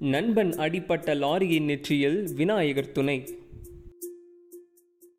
நண்பன் அடிப்பட்ட லாரியின் நெற்றியில் விநாயகர் துணை.